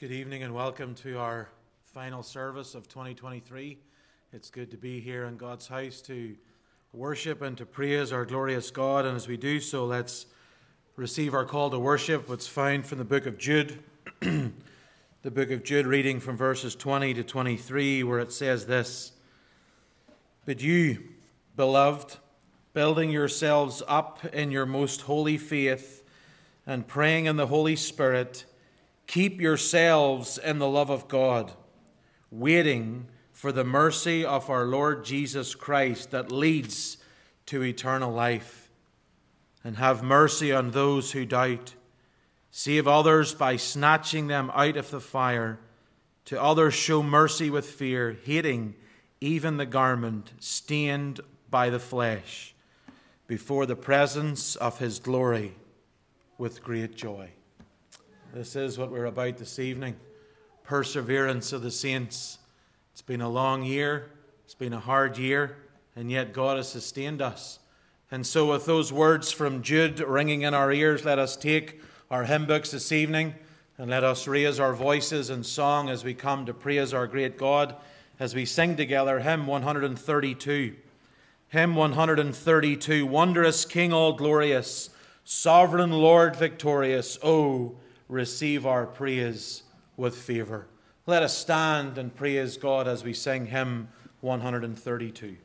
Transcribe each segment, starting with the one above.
Good evening and welcome to our final service of 2023. It's good to be here in God's house to worship and to praise our glorious God. And as we do so, let's receive our call to worship, what's found from the book of Jude. the book of Jude, reading from verses 20 to 23, where it says this But you, beloved, building yourselves up in your most holy faith and praying in the Holy Spirit, keep yourselves in the love of God, waiting for the mercy of our Lord Jesus Christ that leads to eternal life. And have mercy on those who doubt. Save others by snatching them out of the fire. To others, show mercy with fear, hating even the garment stained by the flesh before the presence of his glory with great joy. This is what we're about this evening perseverance of the saints. It's been a long year, it's been a hard year, and yet God has sustained us. And so, with those words from Jude ringing in our ears, let us take our hymn books this evening and let us raise our voices in song as we come to praise our great God as we sing together hymn 132. Hymn 132 Wondrous King, all glorious, sovereign Lord victorious, oh, receive our praise with favor. Let us stand and praise God as we sing hymn 132.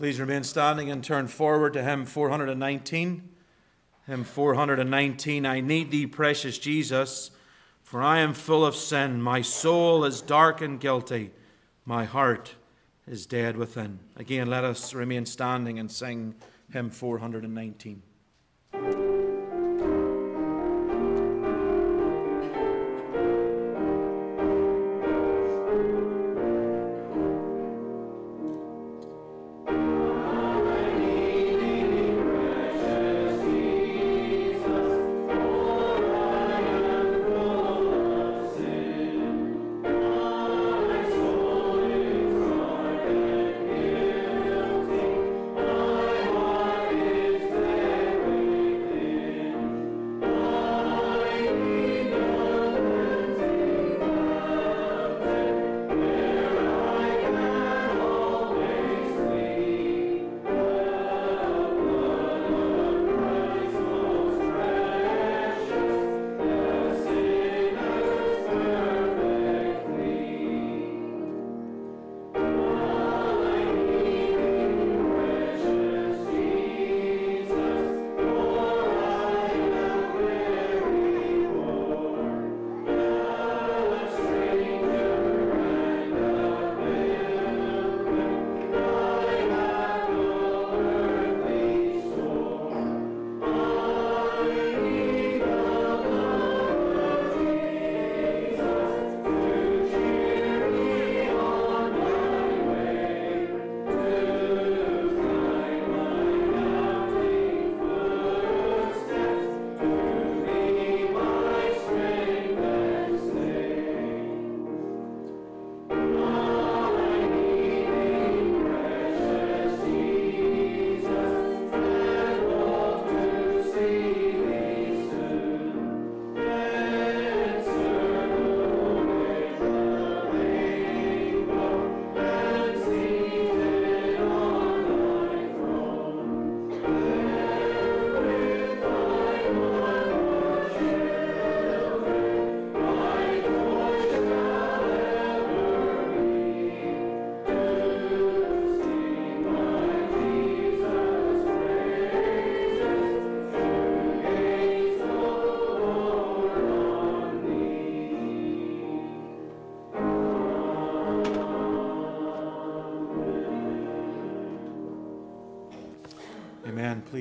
Please remain standing and turn forward to hymn 419. Hymn 419 I need thee, precious Jesus, for I am full of sin. My soul is dark and guilty. My heart is dead within. Again, let us remain standing and sing hymn 419.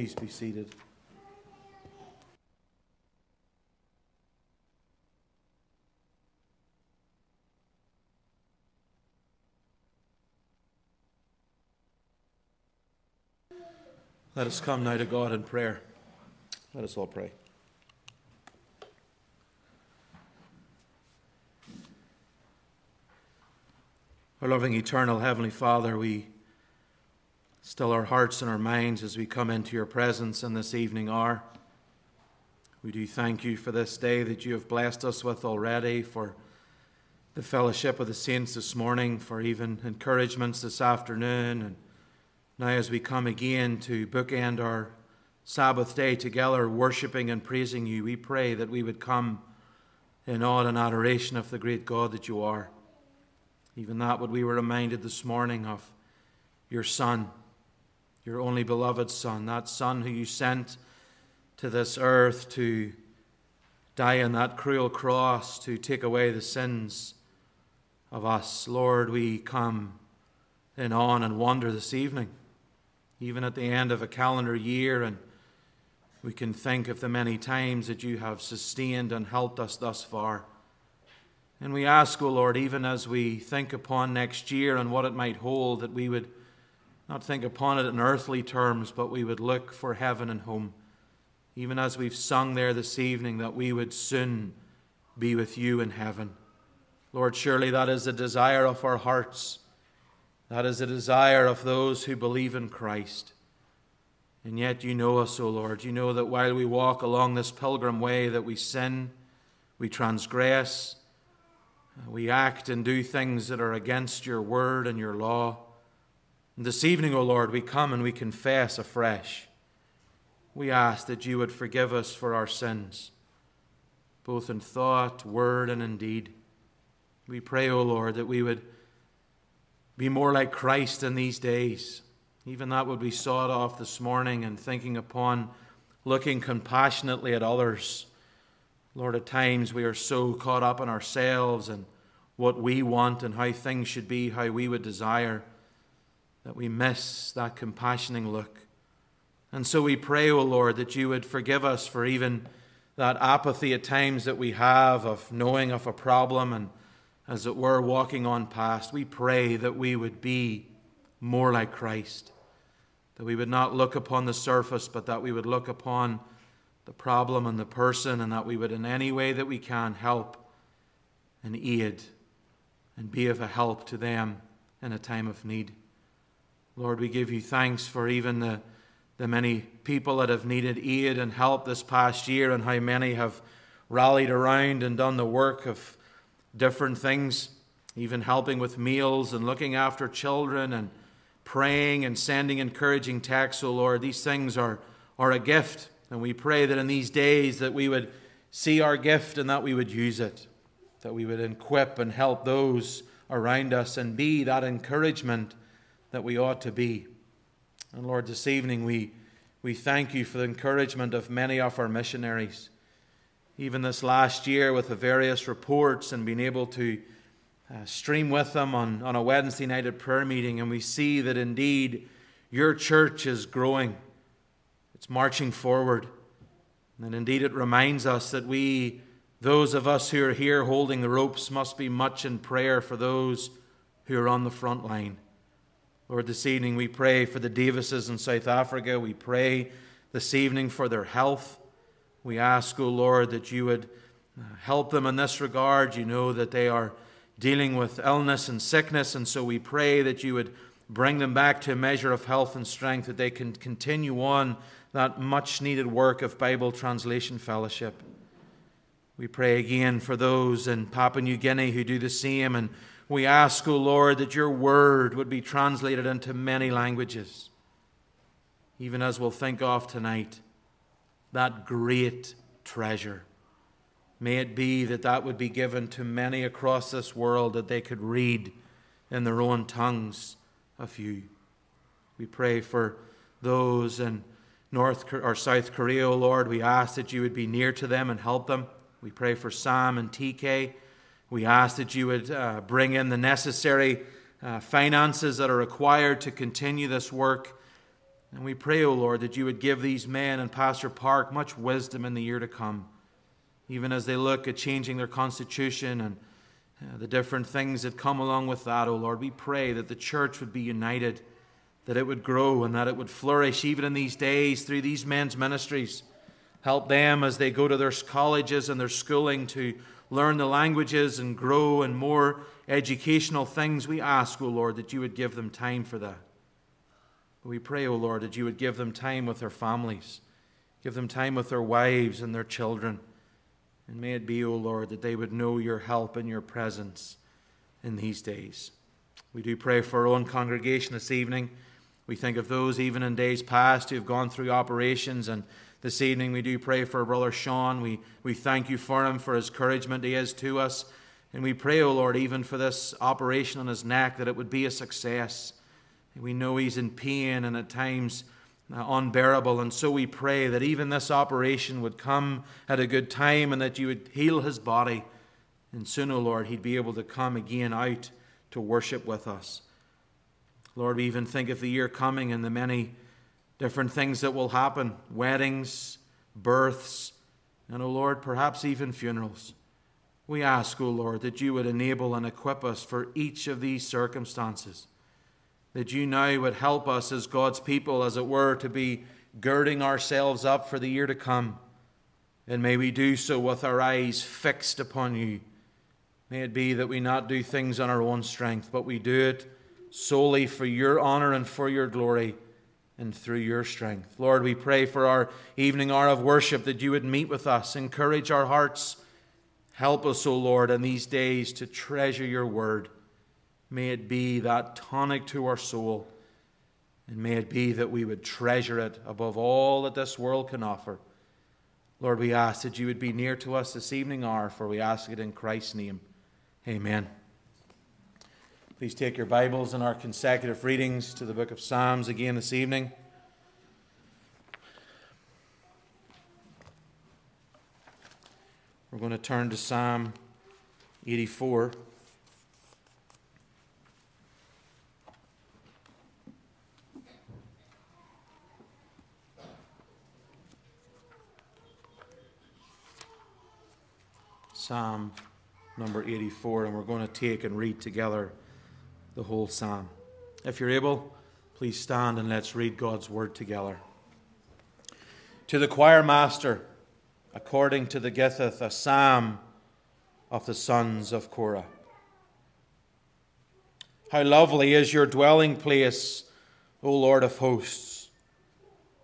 Please be seated. Let us come now to God in prayer. Let us all pray. Our loving, eternal Heavenly Father, we Still our hearts and our minds as we come into your presence in this evening hour. We do thank you for this day that you have blessed us with already, for the fellowship of the saints this morning, for even encouragements this afternoon. And now, as we come again to bookend our Sabbath day together, worshiping and praising you, we pray that we would come in awe and adoration of the great God that you are. Even that, what we were reminded this morning of your Son your only beloved Son, that Son who you sent to this earth to die on that cruel cross to take away the sins of us. Lord, we come in awe and wonder this evening, even at the end of a calendar year, and we can think of the many times that you have sustained and helped us thus far. And we ask, O oh Lord, even as we think upon next year and what it might hold, that we would not think upon it in earthly terms, but we would look for heaven and home. Even as we've sung there this evening, that we would soon be with you in heaven. Lord, surely that is the desire of our hearts. That is the desire of those who believe in Christ. And yet you know us, O Lord. You know that while we walk along this pilgrim way, that we sin, we transgress, we act and do things that are against your word and your law. And this evening, O Lord, we come and we confess afresh. We ask that you would forgive us for our sins, both in thought, word, and in deed. We pray, O Lord, that we would be more like Christ in these days, Even that would be sought off this morning and thinking upon looking compassionately at others. Lord, at times we are so caught up in ourselves and what we want and how things should be, how we would desire, that we miss that compassioning look. And so we pray, O Lord, that you would forgive us for even that apathy at times that we have of knowing of a problem and, as it were, walking on past. We pray that we would be more like Christ, that we would not look upon the surface, but that we would look upon the problem and the person, and that we would, in any way that we can, help and aid and be of a help to them in a time of need. Lord, we give you thanks for even the the many people that have needed aid and help this past year, and how many have rallied around and done the work of different things, even helping with meals and looking after children and praying and sending encouraging texts, oh Lord. These things are, are a gift, and we pray that in these days that we would see our gift and that we would use it, that we would equip and help those around us and be that encouragement that we ought to be. And Lord, this evening we, we thank you for the encouragement of many of our missionaries. Even this last year, with the various reports and being able to uh, stream with them on, on a Wednesday night at prayer meeting, and we see that indeed your church is growing, it's marching forward. And indeed, it reminds us that we, those of us who are here holding the ropes, must be much in prayer for those who are on the front line. Lord, this evening we pray for the Davises in South Africa. We pray this evening for their health. We ask, O oh Lord, that you would uh, help them in this regard. You know that they are dealing with illness and sickness, and so we pray that you would bring them back to a measure of health and strength, that they can continue on that much needed work of Bible translation fellowship. We pray again for those in Papua New Guinea who do the same and we ask, O Lord, that your word would be translated into many languages, even as we'll think of tonight, that great treasure. May it be that that would be given to many across this world that they could read in their own tongues of you. We pray for those in North or South Korea, O Lord. We ask that you would be near to them and help them. We pray for Sam and TK. We ask that you would uh, bring in the necessary uh, finances that are required to continue this work. And we pray, O oh Lord, that you would give these men and Pastor Park much wisdom in the year to come, even as they look at changing their constitution and uh, the different things that come along with that, O oh Lord. We pray that the church would be united, that it would grow, and that it would flourish even in these days through these men's ministries. Help them as they go to their colleges and their schooling to learn the languages and grow in more educational things, we ask, O oh Lord, that you would give them time for that. We pray, O oh Lord, that you would give them time with their families, give them time with their wives and their children. And may it be, O oh Lord, that they would know your help and your presence in these days. We do pray for our own congregation this evening. We think of those even in days past who have gone through operations and this evening, we do pray for Brother Sean. We, we thank you for him, for his encouragement he is to us. And we pray, O oh Lord, even for this operation on his neck, that it would be a success. We know he's in pain and at times uh, unbearable. And so we pray that even this operation would come at a good time and that you would heal his body. And soon, O oh Lord, he'd be able to come again out to worship with us. Lord, we even think of the year coming and the many different things that will happen weddings, births, and, O oh Lord, perhaps even funerals. We ask, O oh Lord, that you would enable and equip us for each of these circumstances. That you now would help us as God's people, as it were, to be girding ourselves up for the year to come. And may we do so with our eyes fixed upon you. May it be that we not do things on our own strength, but we do it solely for your honor and for your glory and through your strength. Lord, we pray for our evening hour of worship that you would meet with us, encourage our hearts. Help us, O Lord, in these days to treasure your word. May it be that tonic to our soul, and may it be that we would treasure it above all that this world can offer. Lord, we ask that you would be near to us this evening hour, for we ask it in Christ's name. Amen. Please take your Bibles and our consecutive readings to the book of Psalms again this evening. We're going to turn to Psalm 84. Psalm number 84, and we're going to take and read together the whole psalm. If you're able, please stand and let's read God's word together. To the choir master, according to the Gittith, a psalm of the sons of Korah. How lovely is your dwelling place, O Lord of hosts!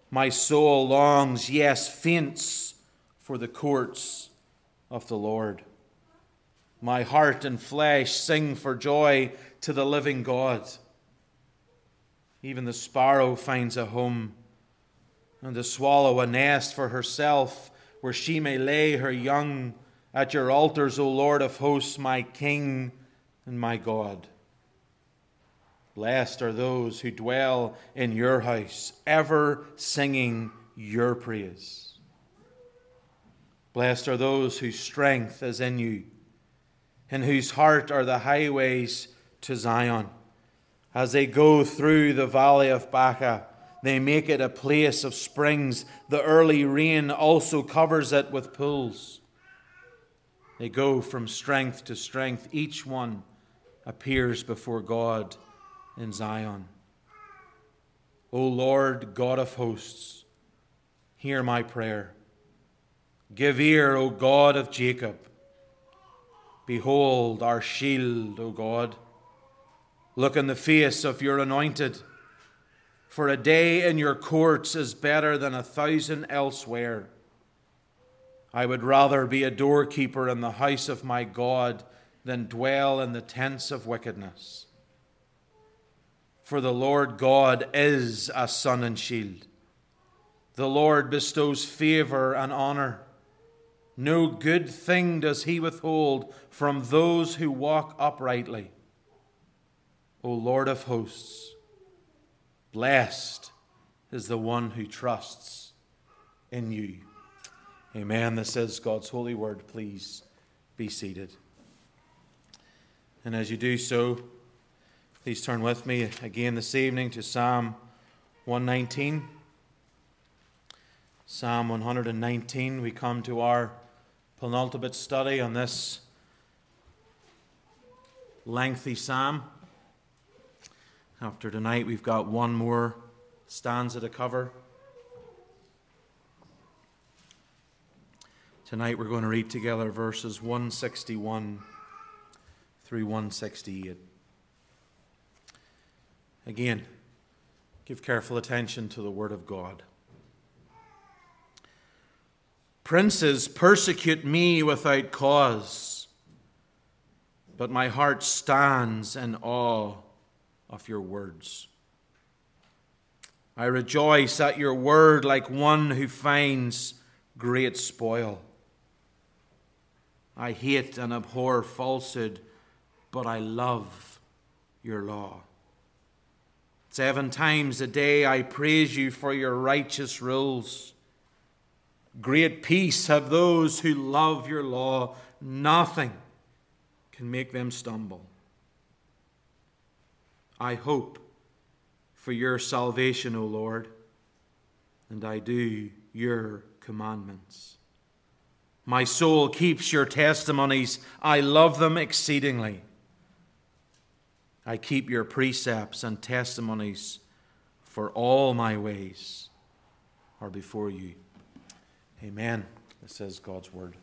My soul longs, yes, faints for the courts of the Lord. My heart and flesh sing for joy to the living God. Even the sparrow finds a home, and the swallow a nest for herself, where she may lay her young at your altars, O Lord of hosts, my King and my God. Blessed are those who dwell in your house, ever singing your praise. Blessed are those whose strength is in you, in whose heart are the highways to Zion. As they go through the valley of Baca, they make it a place of springs. The early rain also covers it with pools. They go from strength to strength. Each one appears before God in Zion. O Lord God of hosts, hear my prayer. Give ear, O God of Jacob. Behold our shield, O God. Look in the face of your anointed. For a day in your courts is better than a thousand elsewhere. I would rather be a doorkeeper in the house of my God than dwell in the tents of wickedness. For the Lord God is a sun and shield. The Lord bestows favor and honor. No good thing does he withhold from those who walk uprightly. O Lord of hosts, blessed is the one who trusts in you. Amen. This is God's holy word. Please be seated. And as you do so, please turn with me again this evening to Psalm 119. Psalm 119, we come to our penultimate study on this lengthy psalm. After tonight, we've got one more stanza to cover. Tonight, we're going to read together verses 161 through 168. Again, give careful attention to the Word of God. Princes persecute me without cause, but my heart stands in awe of your words. I rejoice at your word like one who finds great spoil. I hate and abhor falsehood, but I love your law. Seven times a day I praise you for your righteous rules. Great peace have those who love your law. Nothing can make them stumble. I hope for your salvation, O Lord, and I do your commandments. My soul keeps your testimonies. I love them exceedingly. I keep your precepts and testimonies, for all my ways are before you. Amen. This is God's word.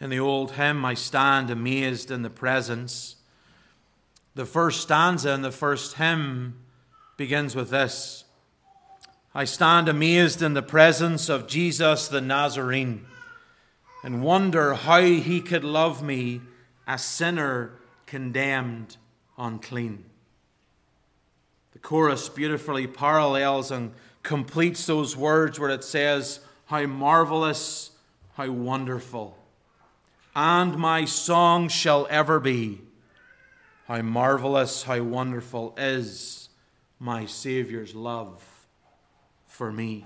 In the old hymn, I stand amazed in the presence. The first stanza in the first hymn begins with this I stand amazed in the presence of Jesus the Nazarene and wonder how he could love me, a sinner condemned unclean. The chorus beautifully parallels and completes those words where it says, How marvelous, how wonderful, and my song shall ever be. How marvelous, how wonderful is my Saviour's love for me.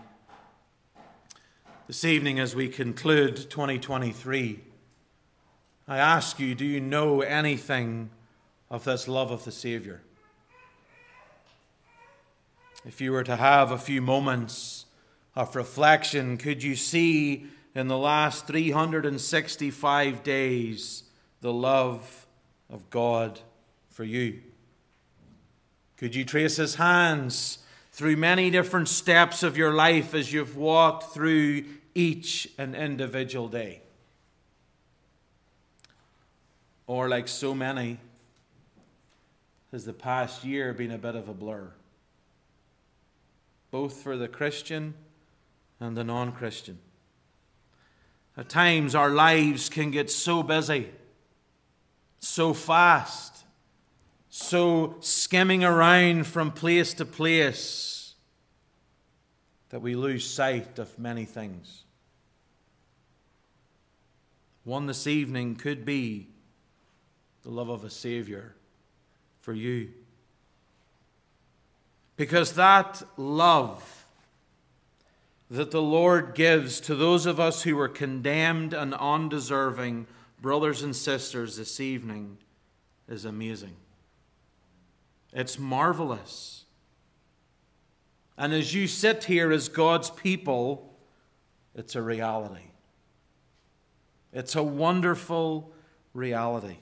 This evening, as we conclude 2023, I ask you do you know anything of this love of the Saviour? If you were to have a few moments of reflection, could you see in the last 365 days the love of God for you? Could you trace His hands through many different steps of your life as you've walked through each and individual day? Or, like so many, has the past year been a bit of a blur? Both for the Christian and the non Christian. At times, our lives can get so busy, so fast, so skimming around from place to place that we lose sight of many things. One this evening could be the love of a Savior for you. Because that love that the Lord gives to those of us who were condemned and undeserving, brothers and sisters, this evening is amazing. It's marvelous. And as you sit here as God's people, it's a reality. It's a wonderful reality.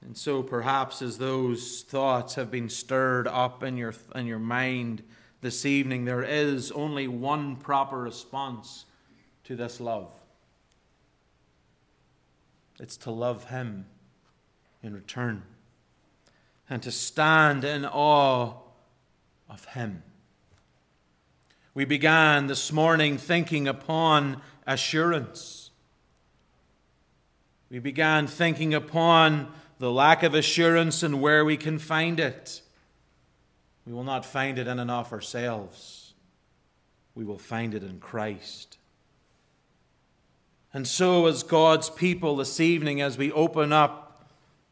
And so perhaps as those thoughts have been stirred up in your, in your mind this evening, there is only one proper response to this love it's to love Him in return and to stand in awe of Him. We began this morning thinking upon assurance. We began thinking upon the lack of assurance and where we can find it. We will not find it in and of ourselves. We will find it in Christ. And so, as God's people this evening, as we open up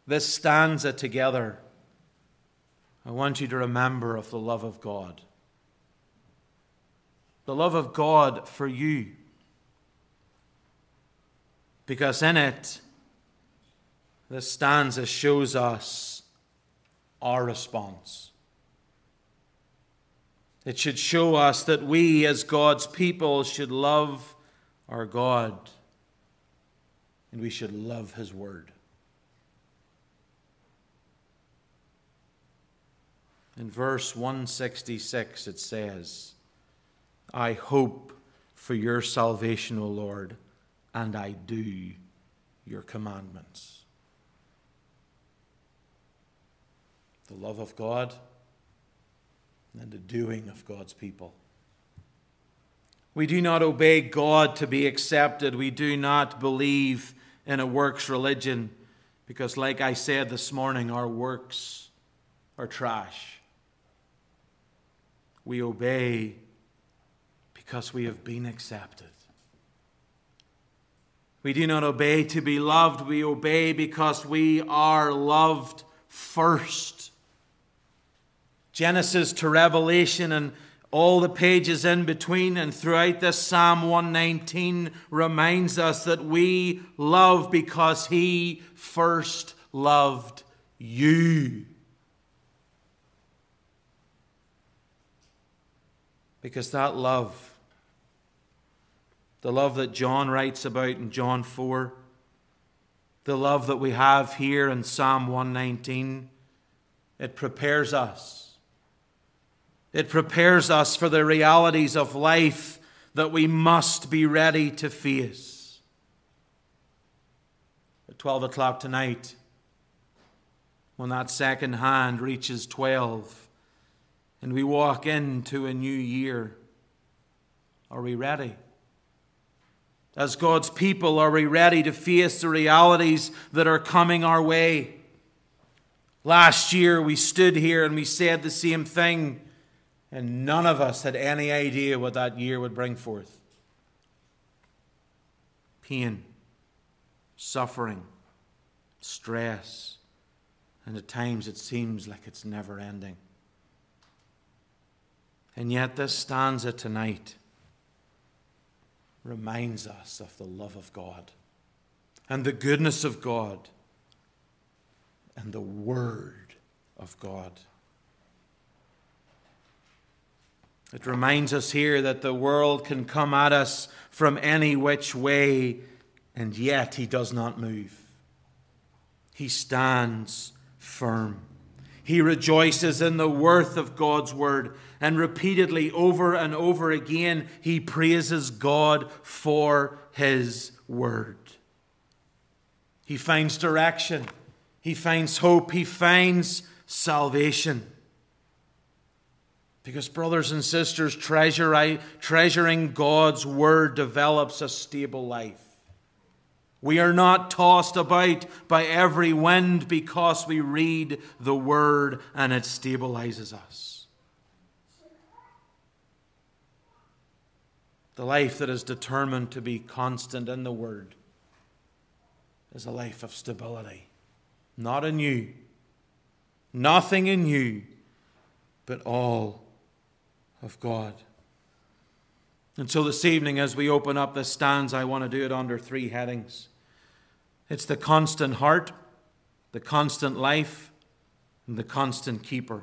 this stanza together, I want you to remember of the love of God. The love of God for you. Because in it, this stanza shows us our response. It should show us that we, as God's people, should love our God and we should love His Word. In verse 166, it says, I hope for your salvation, O Lord, and I do your commandments. the love of God, and the doing of God's people. We do not obey God to be accepted. We do not believe in a works religion because, like I said this morning, our works are trash. We obey because we have been accepted. We do not obey to be loved, we obey because we are loved first. Genesis to Revelation and all the pages in between and throughout this Psalm 119 reminds us that we love because He first loved you. Because that love, the love that John writes about in John 4, the love that we have here in Psalm 119, it prepares us it prepares us for the realities of life that we must be ready to face. At 12 o'clock tonight, when that second hand reaches 12 and we walk into a new year, are we ready? As God's people, are we ready to face the realities that are coming our way? Last year, we stood here and we said the same thing. And none of us had any idea what that year would bring forth. pain, suffering, stress, and at times it seems like it's never ending. And yet, this stanza tonight reminds us of the love of God and the goodness of God and the Word of God. It reminds us here that the world can come at us from any which way, and yet He does not move. He stands firm. He rejoices in the worth of God's word, and repeatedly, over and over again, he praises God for his word. He finds direction, he finds hope, he finds salvation. Because, brothers and sisters, treasure, treasuring God's word develops a stable life. We are not tossed about by every wind because we read the Word and it stabilizes us. The life that is determined to be constant in the Word is a life of stability. Not in you, nothing in you, but all of God. And so this evening, as we open up this stanza, I want to do it under three headings. It's the constant heart, the constant life, and the constant keeper.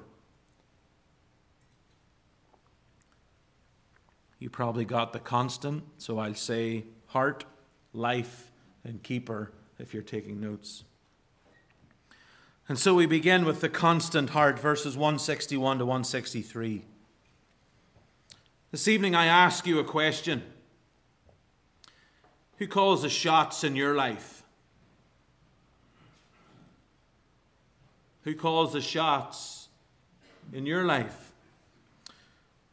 You probably got the constant, so I'll say heart, life, and keeper if you're taking notes. And so we begin with the constant heart, verses 161 to 163. This evening I ask you a question Who calls the shots in your life? who calls the shots in your life.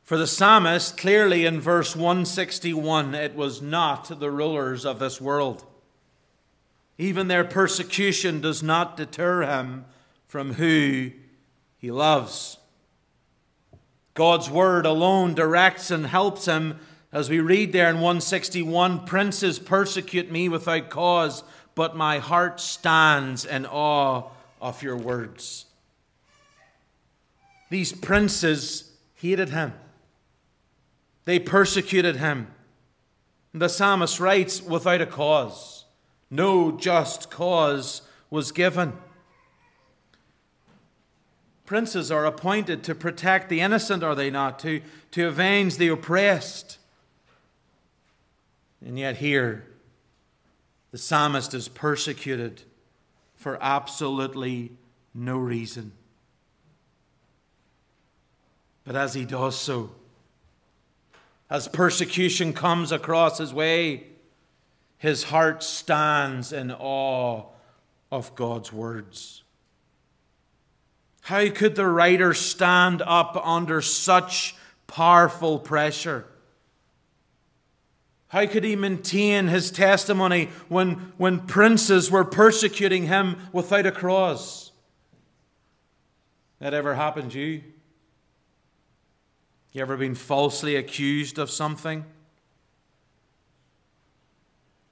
For the psalmist, clearly in verse 161, it was not the rulers of this world. Even their persecution does not deter him from who he loves. God's word alone directs and helps him. As we read there in 161, princes persecute me without cause, but my heart stands in awe of your words. These princes hated him, they persecuted him. The psalmist writes, without a cause. No just cause was given. Princes are appointed to protect the innocent, are they not? To, to avenge the oppressed. And yet, here, the psalmist is persecuted for absolutely no reason. But as he does so, as persecution comes across his way, his heart stands in awe of God's words. How could the writer stand up under such powerful pressure? How could he maintain his testimony when, when princes were persecuting him without a cross? That ever happened to you? You ever been falsely accused of something?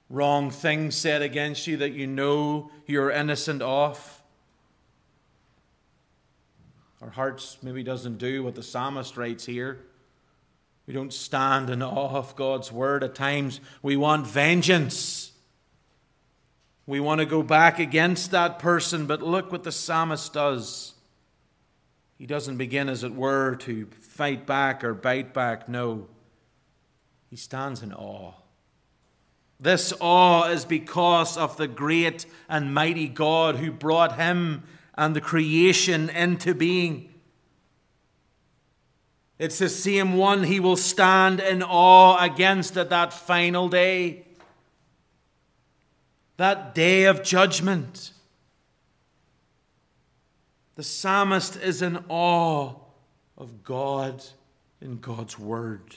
Wrong things said against you that you know you're innocent of? Our hearts maybe doesn't do what the psalmist writes here. We don't stand in awe of God's word. At times, we want vengeance. We want to go back against that person, but look what the psalmist does. He doesn't begin, as it were, to fight back or bite back. No, he stands in awe. This awe is because of the great and mighty God who brought him and the creation into being. It's the same one he will stand in awe against at that final day, that day of judgment. The psalmist is in awe of God in God's word.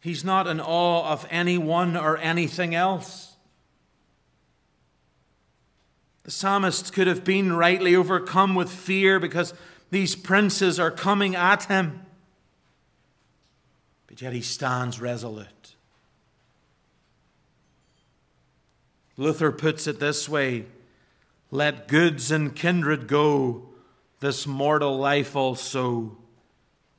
He's not in awe of anyone or anything else. The psalmist could have been rightly overcome with fear because these princes are coming at him but yet he stands resolute. Luther puts it this way Let goods and kindred go, this mortal life also.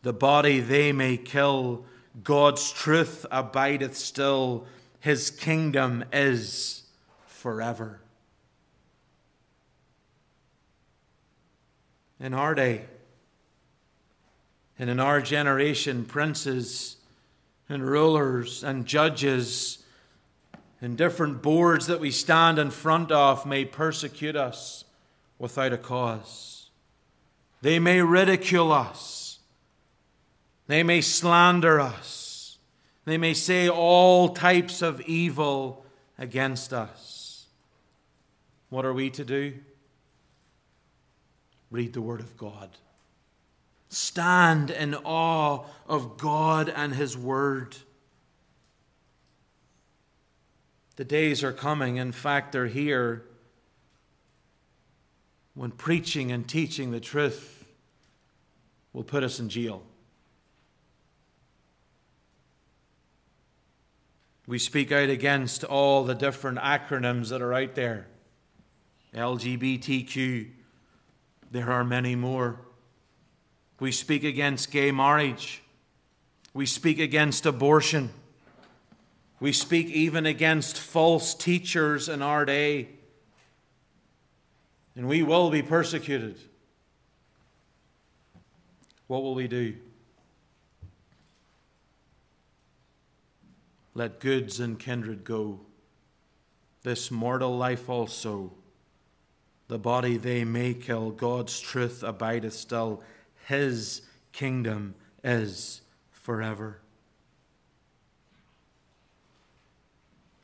The body they may kill, God's truth abideth still, his kingdom is forever. In our day, and in our generation, princes and rulers and judges and different boards that we stand in front of may persecute us without a cause. They may ridicule us. They may slander us. They may say all types of evil against us. What are we to do? Read the Word of God. Stand in awe of God and His Word. The days are coming, in fact, they're here, when preaching and teaching the truth will put us in jail. We speak out against all the different acronyms that are out there LGBTQ, there are many more. We speak against gay marriage. We speak against abortion. We speak even against false teachers in our day. And we will be persecuted. What will we do? Let goods and kindred go. This mortal life also. The body they may kill, God's truth abideth still. His kingdom is forever.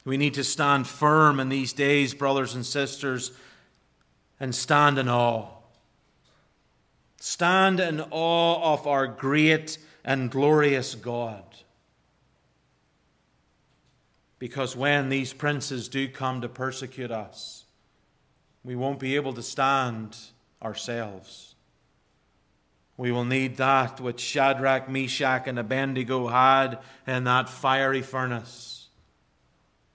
We need to stand firm in these days, brothers and sisters, and stand in awe. Stand in awe of our great and glorious God. Because when these princes do come to persecute us, we won't be able to stand ourselves. We will need that which Shadrach, Meshach, and Abednego had in that fiery furnace.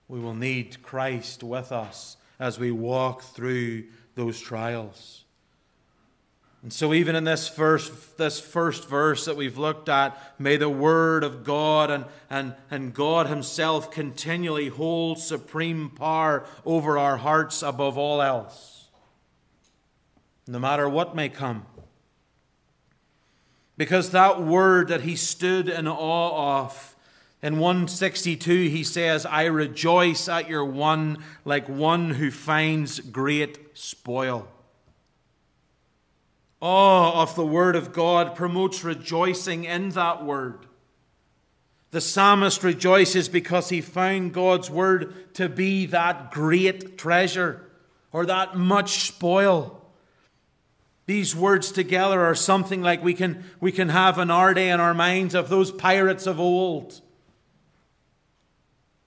We will need Christ with us as we walk through those trials. And so, even in this first, this first verse that we've looked at, may the Word of God and, and, and God Himself continually hold supreme power over our hearts above all else, no matter what may come. Because that word that he stood in awe of, in 162, he says, I rejoice at your one like one who finds great spoil. Awe of the word of God promotes rejoicing in that word. The psalmist rejoices because he found God's word to be that great treasure or that much spoil. These words together are something like we can, we can have in our day in our minds of those pirates of old.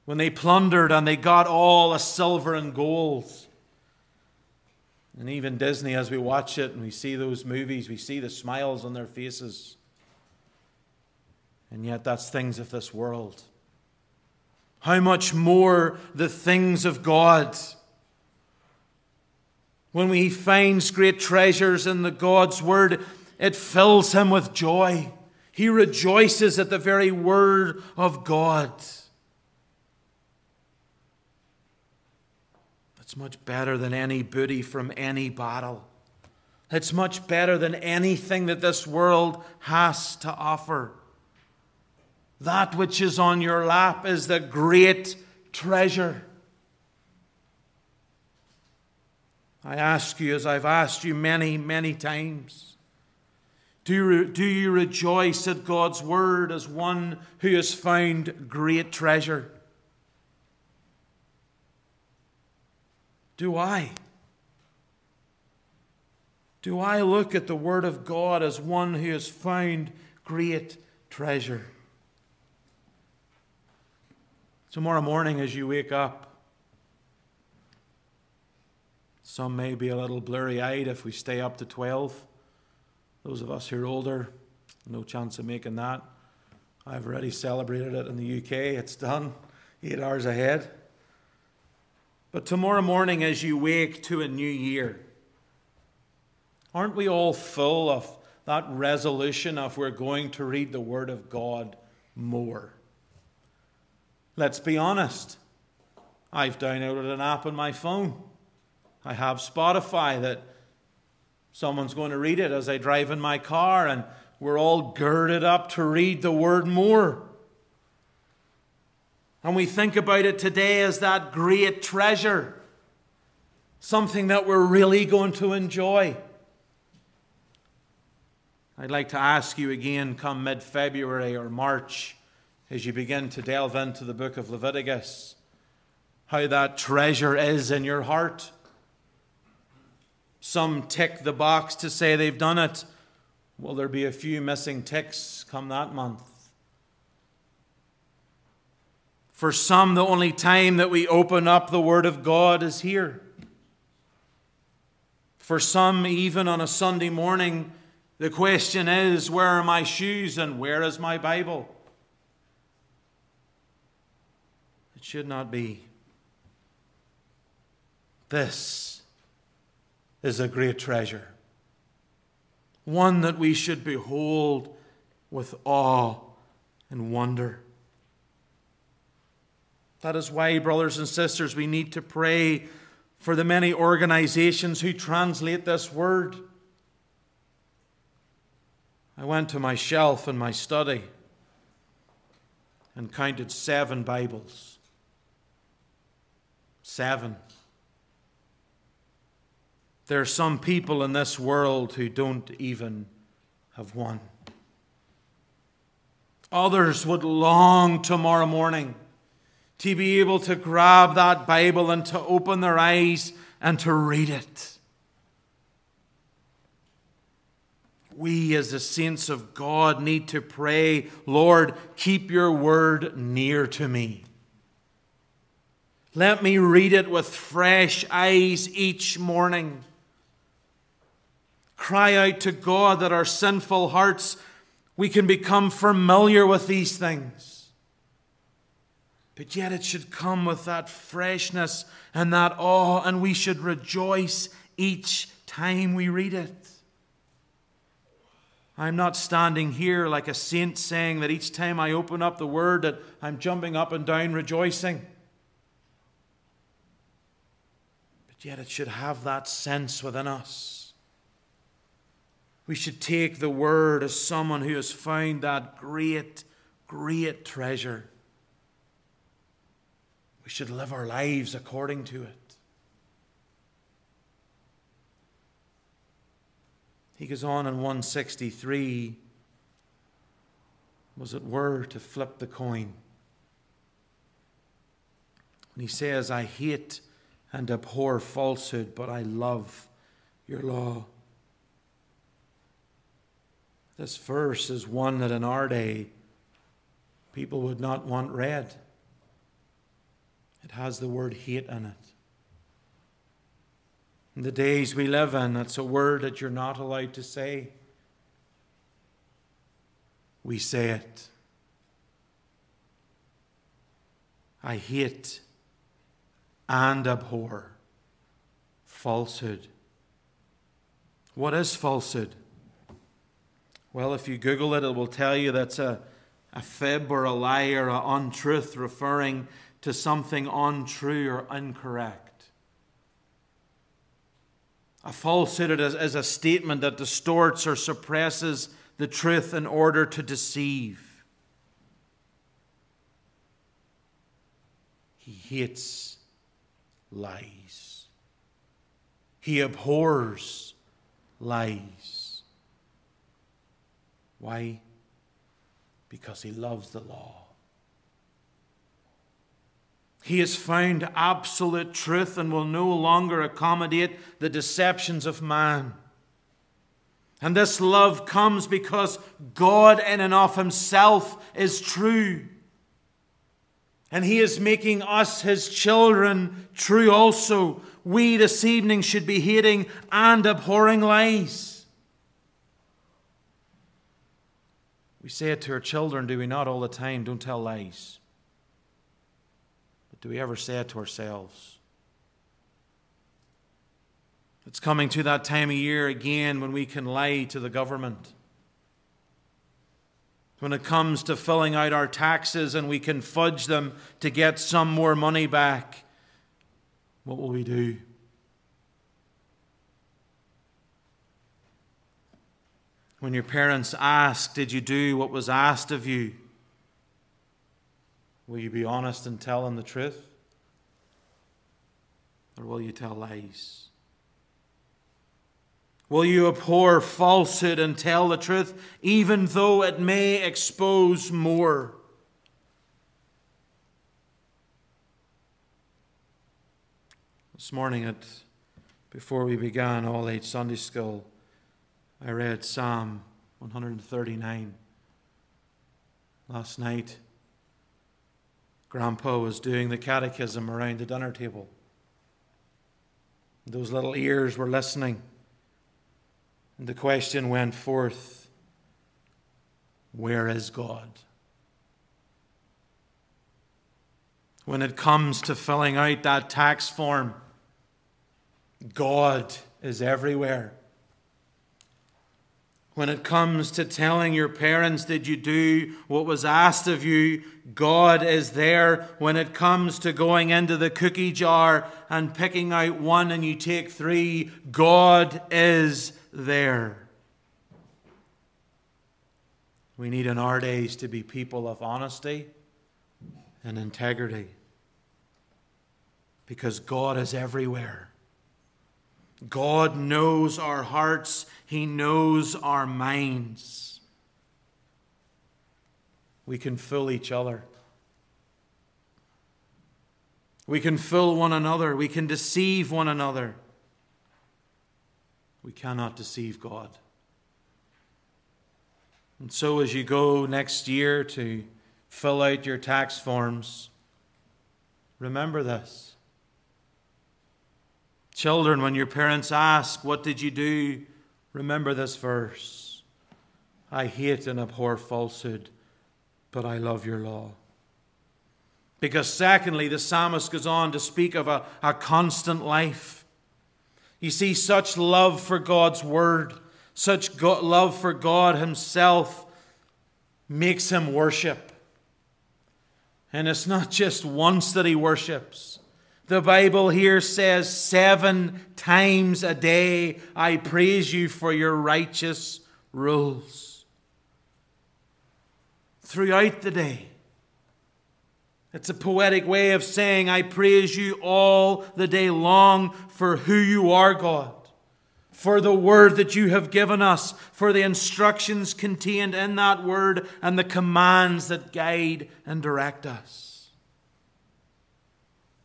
When they plundered and they got all the silver and gold. And even Disney, as we watch it and we see those movies, we see the smiles on their faces. And yet, that's things of this world. How much more the things of God when he finds great treasures in the God's word, it fills him with joy. He rejoices at the very word of God. It's much better than any booty from any battle. It's much better than anything that this world has to offer. That which is on your lap is the great treasure. I ask you, as I've asked you many, many times, do you, do you rejoice at God's word as one who has found great treasure? Do I? Do I look at the Word of God as one who has found great treasure? Tomorrow morning, as you wake up, some may be a little blurry eyed if we stay up to 12. Those of us who are older, no chance of making that. I've already celebrated it in the UK. It's done, eight hours ahead. But tomorrow morning, as you wake to a new year, aren't we all full of that resolution of we're going to read the Word of God more? Let's be honest. I've downloaded an app on my phone. I have Spotify that someone's going to read it as I drive in my car, and we're all girded up to read the Word more. And we think about it today as that great treasure, something that we're really going to enjoy. I'd like to ask you again, come mid February or March, as you begin to delve into the book of Leviticus, how that treasure is in your heart. Some tick the box to say they've done it. Will there be a few missing ticks come that month? For some, the only time that we open up the Word of God is here. For some, even on a Sunday morning, the question is where are my shoes and where is my Bible? It should not be. This is a great treasure, one that we should behold with awe and wonder. That is why, brothers and sisters, we need to pray for the many organizations who translate this word. I went to my shelf in my study and counted seven Bibles. Seven. There are some people in this world who don't even have one. Others would long tomorrow morning to be able to grab that Bible and to open their eyes and to read it. We, as the saints of God, need to pray, Lord, keep your word near to me. Let me read it with fresh eyes each morning. Cry out to God that our sinful hearts, we can become familiar with these things. But yet it should come with that freshness and that awe, and we should rejoice each time we read it. I'm not standing here like a saint saying that each time I open up the word that I'm jumping up and down rejoicing. But yet it should have that sense within us. We should take the word as someone who has found that great, great treasure should live our lives according to it. He goes on in 163 was it were to flip the coin. And he says, I hate and abhor falsehood, but I love your law. This verse is one that in our day people would not want read. It has the word hate in it. In the days we live in, it's a word that you're not allowed to say. We say it. I hate and abhor falsehood. What is falsehood? Well, if you Google it, it will tell you that's a, a fib or a lie or an untruth referring to something untrue or incorrect. A falsehood is a statement that distorts or suppresses the truth in order to deceive. He hates lies. He abhors lies. Why? Because he loves the law. He has found absolute truth and will no longer accommodate the deceptions of man. And this love comes because God, in and of Himself, is true. And He is making us, His children, true also. We this evening should be hating and abhorring lies. We say it to our children, do we not, all the time? Don't tell lies do we ever say it to ourselves? It's coming to that time of year again when we can lie to the government. When it comes to filling out our taxes and we can fudge them to get some more money back, what will we do? When your parents ask, Did you do what was asked of you? Will you be honest and tell them the truth? Or will you tell lies? Will you abhor falsehood and tell the truth, even though it may expose more? This morning, at, before we began All Age Sunday School, I read Psalm 139. Last night, Grandpa was doing the catechism around the dinner table. Those little ears were listening. And the question went forth Where is God? When it comes to filling out that tax form, God is everywhere. When it comes to telling your parents, Did you do what was asked of you? God is there. When it comes to going into the cookie jar and picking out one and you take three, God is there. We need in our days to be people of honesty and integrity because God is everywhere. God knows our hearts, He knows our minds. We can fool each other. We can fill one another. We can deceive one another. We cannot deceive God. And so, as you go next year to fill out your tax forms, remember this. Children, when your parents ask, What did you do? remember this verse I hate and abhor falsehood, but I love your law. Because, secondly, the psalmist goes on to speak of a, a constant life. You see, such love for God's Word, such love for God Himself makes Him worship. And it's not just once that He worships. The Bible here says, Seven times a day I praise you for your righteous rules. Throughout the day. It's a poetic way of saying, I praise you all the day long for who you are, God, for the word that you have given us, for the instructions contained in that word, and the commands that guide and direct us.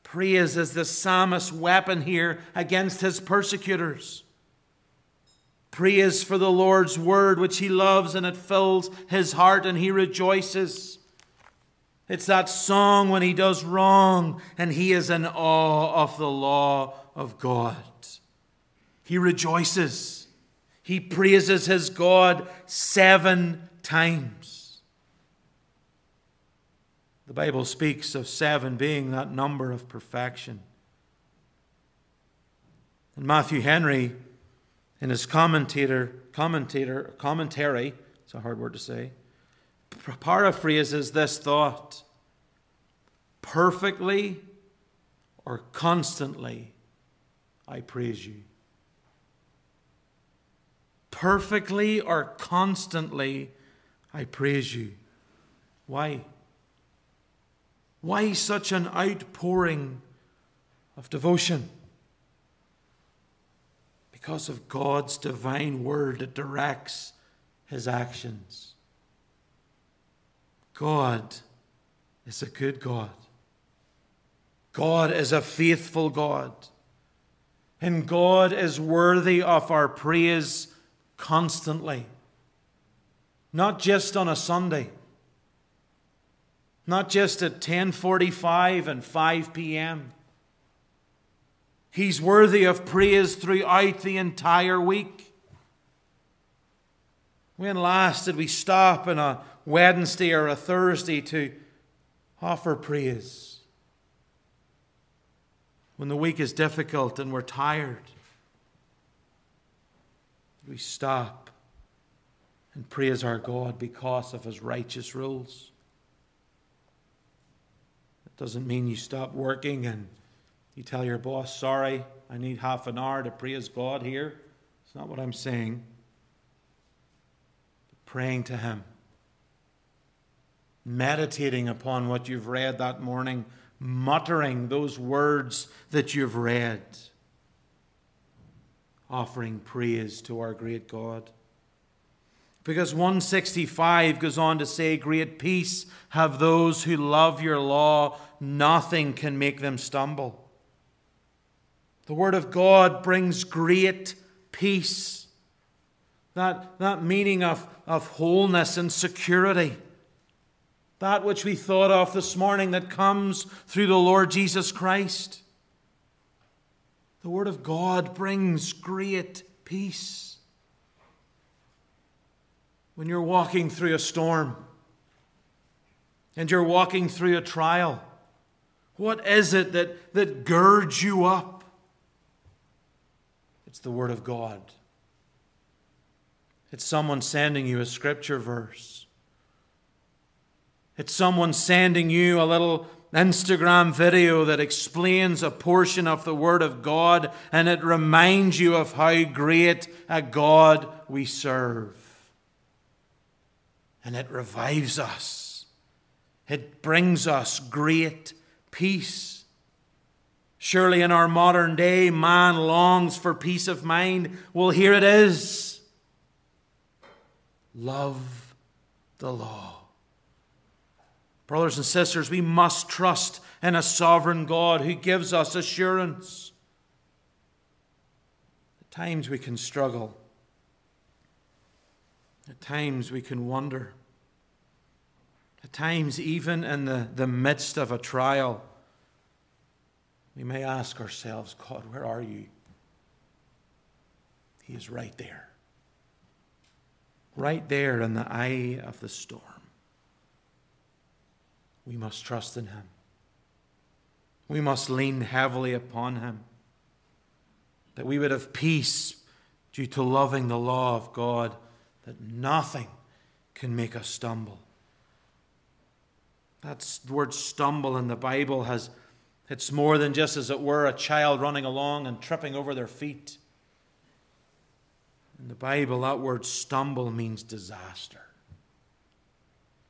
Praise is the psalmist's weapon here against his persecutors. Praise for the Lord's word, which he loves, and it fills his heart, and he rejoices. It's that song when he does wrong and he is in awe of the law of God. He rejoices. He praises his God seven times. The Bible speaks of seven being that number of perfection. And Matthew Henry, in his commentator, commentator, commentary, it's a hard word to say, paraphrases this thought perfectly or constantly, I praise you. Perfectly or constantly, I praise you. Why? Why such an outpouring of devotion? Because of God's divine word that directs his actions. God is a good God. God is a faithful God. And God is worthy of our praise constantly. Not just on a Sunday. Not just at 10:45 and 5 p.m. He's worthy of praise throughout the entire week. When last did we stop on a Wednesday or a Thursday to offer praise. When the week is difficult and we're tired, We stop and praise our God because of his righteous rules. Doesn't mean you stop working and you tell your boss, sorry, I need half an hour to praise God here. It's not what I'm saying. But praying to him, meditating upon what you've read that morning, muttering those words that you've read offering praise to our great God. Because 165 goes on to say, Great peace have those who love your law, nothing can make them stumble. The Word of God brings great peace. That, that meaning of, of wholeness and security. That which we thought of this morning that comes through the Lord Jesus Christ. The Word of God brings great peace. When you're walking through a storm and you're walking through a trial, what is it that, that girds you up? It's the Word of God. It's someone sending you a scripture verse. It's someone sending you a little Instagram video that explains a portion of the Word of God and it reminds you of how great a God we serve. And it revives us, it brings us great peace. Surely in our modern day, man longs for peace of mind. Well, here it is love the law. Brothers and sisters, we must trust in a sovereign God who gives us assurance. At times we can struggle. At times we can wonder. At times, even in the, the midst of a trial, we may ask ourselves, God, where are you? He is right there. Right there in the eye of the storm we must trust in Him. We must lean heavily upon Him. That we would have peace due to loving the law of God, that nothing can make us stumble. That word stumble in the Bible has it's more than just as it were a child running along and tripping over their feet. In the Bible, that word stumble means disaster.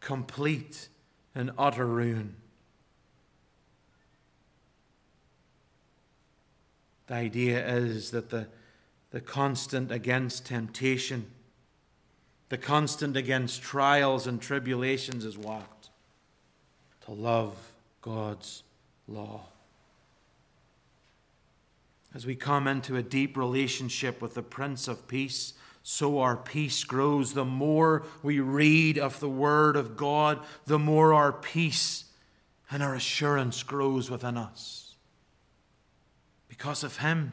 Complete and utter ruin. The idea is that the, the constant against temptation, the constant against trials and tribulations is what? To love God's law. As we come into a deep relationship with the Prince of Peace, so our peace grows. The more we read of the Word of God, the more our peace and our assurance grows within us. Because of Him.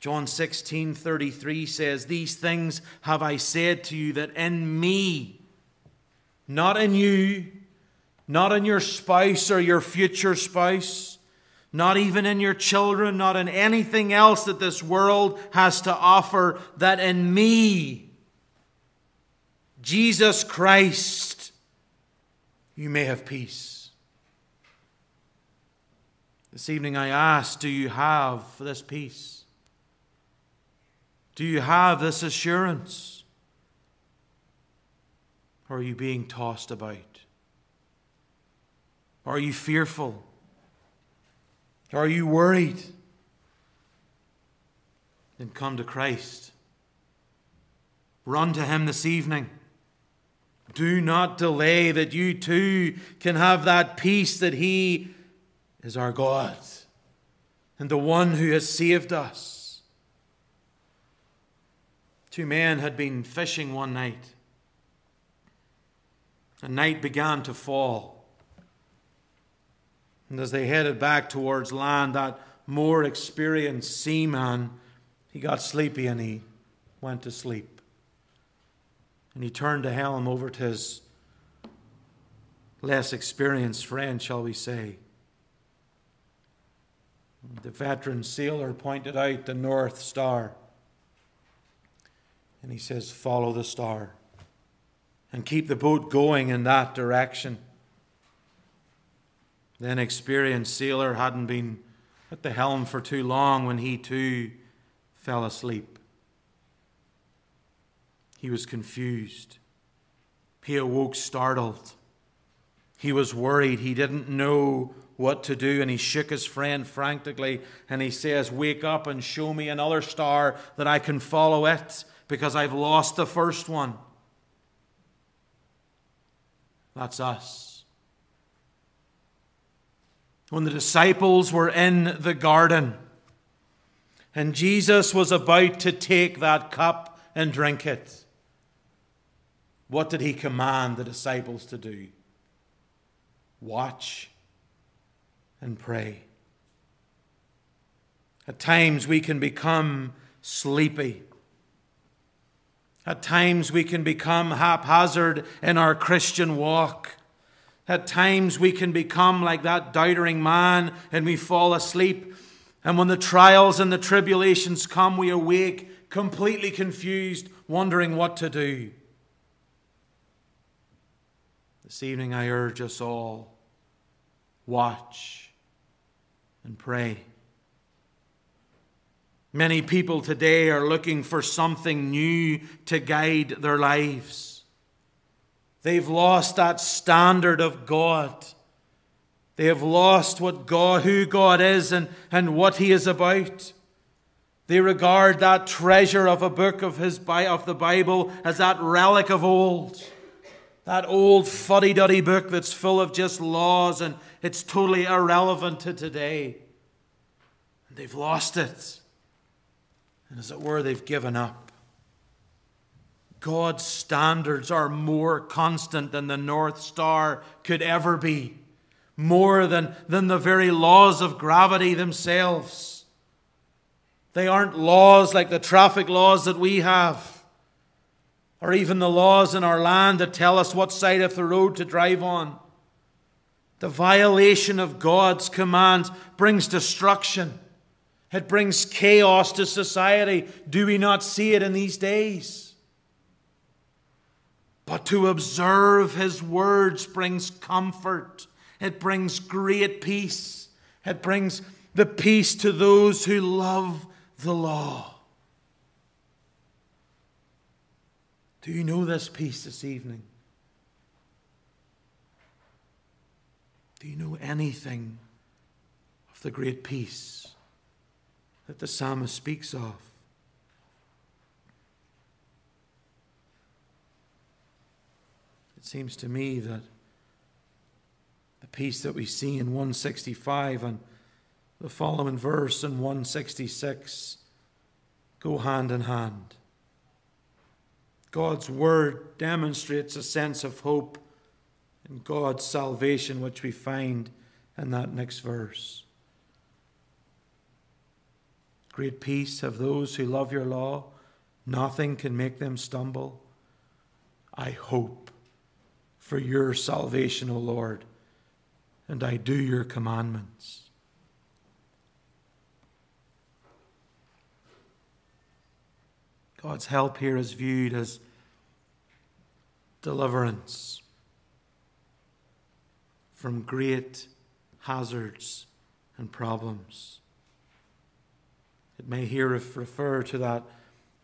John 16 33 says, These things have I said to you that in me, not in you, not in your spouse or your future spouse, not even in your children, not in anything else that this world has to offer, that in me, Jesus Christ, you may have peace. This evening I ask, do you have this peace? Do you have this assurance? Are you being tossed about? Are you fearful? Are you worried? Then come to Christ. Run to Him this evening. Do not delay that you too can have that peace that He is our God and the one who has saved us. Two men had been fishing one night. The night began to fall. And as they headed back towards land, that more experienced seaman, he got sleepy and he went to sleep. And he turned the helm over to his less experienced friend, shall we say. The veteran sailor pointed out the North Star. And he says, Follow the star and keep the boat going in that direction. The inexperienced sailor hadn't been at the helm for too long when he too fell asleep. He was confused. He awoke startled. He was worried. He didn't know what to do, and he shook his friend frantically and he says, Wake up and show me another star that I can follow it because I've lost the first one. That's us. When the disciples were in the garden and Jesus was about to take that cup and drink it, what did he command the disciples to do? Watch and pray. At times we can become sleepy. At times we can become haphazard in our Christian walk. At times we can become like that doubting man and we fall asleep. And when the trials and the tribulations come, we awake completely confused, wondering what to do. This evening I urge us all watch and pray. Many people today are looking for something new to guide their lives. They've lost that standard of God. They have lost what God, who God is and, and what He is about. They regard that treasure of a book of, his, of the Bible as that relic of old. That old fuddy duddy book that's full of just laws and it's totally irrelevant to today. They've lost it. And as it were, they've given up. God's standards are more constant than the North Star could ever be, more than, than the very laws of gravity themselves. They aren't laws like the traffic laws that we have, or even the laws in our land that tell us what side of the road to drive on. The violation of God's commands brings destruction. It brings chaos to society. Do we not see it in these days? But to observe His words brings comfort, it brings great peace, it brings the peace to those who love the law. Do you know this peace this evening? Do you know anything of the great peace? That the psalmist speaks of. It seems to me that the peace that we see in 165 and the following verse in 166 go hand in hand. God's word demonstrates a sense of hope in God's salvation, which we find in that next verse. Great peace have those who love your law. Nothing can make them stumble. I hope for your salvation, O Lord, and I do your commandments. God's help here is viewed as deliverance from great hazards and problems. It may here refer to that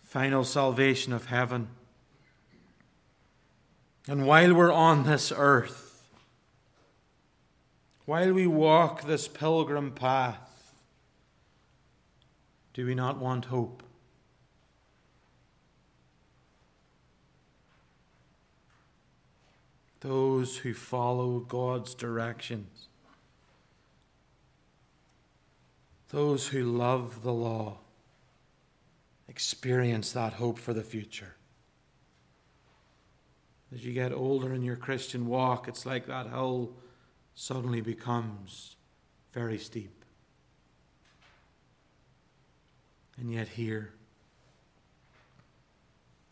final salvation of heaven. And while we're on this earth, while we walk this pilgrim path, do we not want hope? Those who follow God's directions Those who love the law experience that hope for the future. As you get older in your Christian walk, it's like that hill suddenly becomes very steep. And yet, here,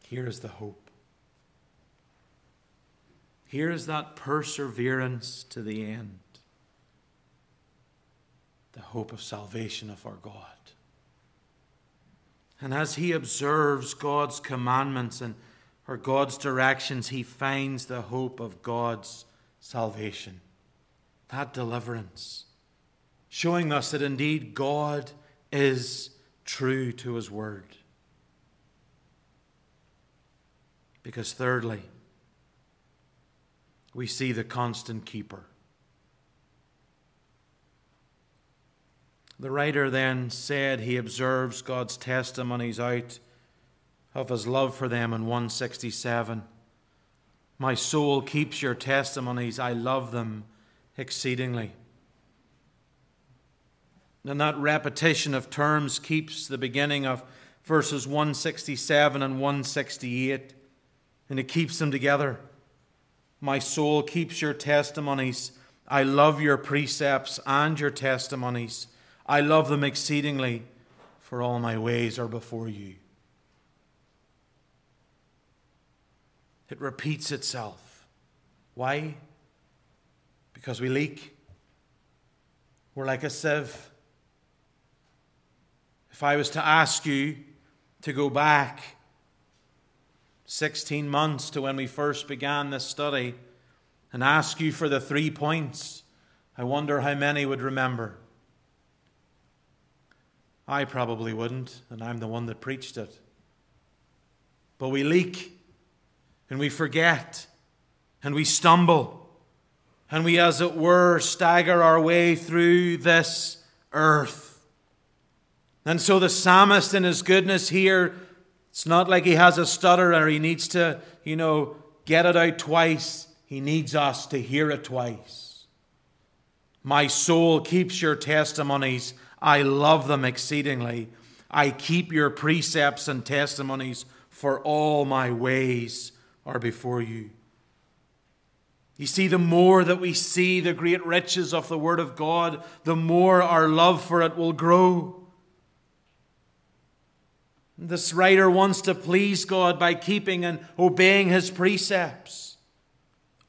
here is the hope. Here is that perseverance to the end the hope of salvation of our God. And as he observes God's commandments and or God's directions, he finds the hope of God's salvation, that deliverance, showing us that indeed God is true to his word. Because, thirdly, we see the constant keeper. The writer then said he observes God's testimonies out of his love for them in 167. My soul keeps your testimonies, I love them exceedingly. And that repetition of terms keeps the beginning of verses 167 and 168, and it keeps them together. My soul keeps your testimonies. I love your precepts and your testimonies. I love them exceedingly, for all my ways are before you. It repeats itself. Why? Because we leak. We're like a sieve. If I was to ask you to go back 16 months to when we first began this study and ask you for the three points, I wonder how many would remember. I probably wouldn't, and I'm the one that preached it. But we leak, and we forget, and we stumble, and we, as it were, stagger our way through this earth. And so the psalmist, in his goodness here, it's not like he has a stutter or he needs to, you know, get it out twice. He needs us to hear it twice. My soul keeps your testimonies. I love them exceedingly. I keep your precepts and testimonies, for all my ways are before you. You see, the more that we see the great riches of the Word of God, the more our love for it will grow. This writer wants to please God by keeping and obeying his precepts.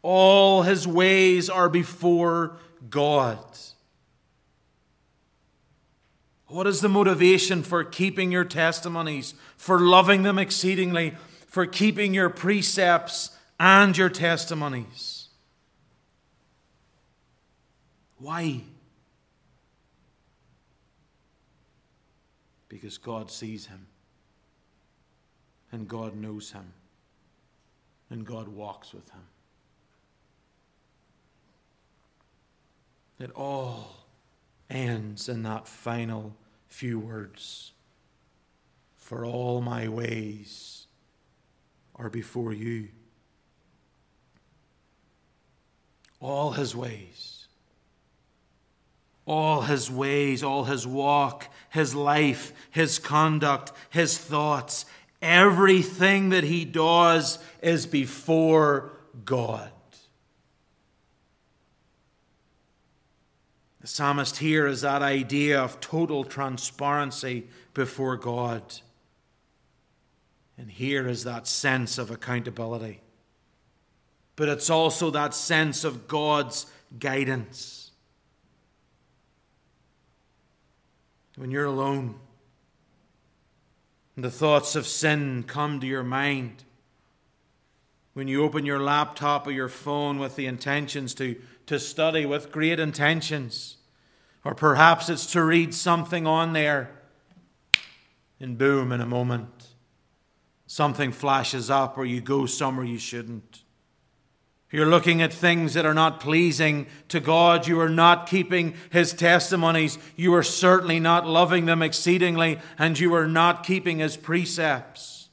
All his ways are before God. What is the motivation for keeping your testimonies, for loving them exceedingly, for keeping your precepts and your testimonies? Why? Because God sees him and God knows him, and God walks with him. It all ends in that final few words For all my ways are before you. All his ways. All his ways, all his walk, his life, his conduct, his thoughts, Everything that he does is before God. The psalmist here is that idea of total transparency before God. And here is that sense of accountability. But it's also that sense of God's guidance. When you're alone, and the thoughts of sin come to your mind. When you open your laptop or your phone with the intentions to, to study with great intentions, or perhaps it's to read something on there, and boom, in a moment, something flashes up, or you go somewhere you shouldn't. You're looking at things that are not pleasing to God. You are not keeping His testimonies. You are certainly not loving them exceedingly, and you are not keeping His precepts.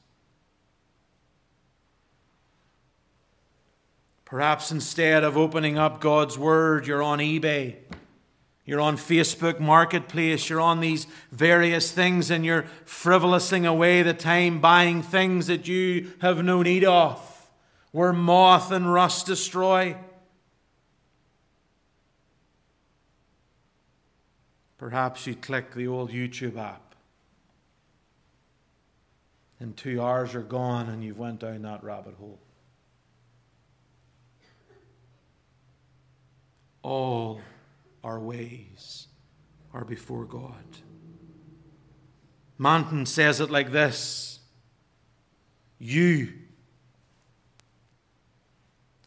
Perhaps instead of opening up God's Word, you're on eBay. You're on Facebook Marketplace. You're on these various things, and you're frivolousing away the time buying things that you have no need of where moth and rust destroy. Perhaps you click the old YouTube app. And two hours are gone and you've went down that rabbit hole. All our ways are before God. Manton says it like this You.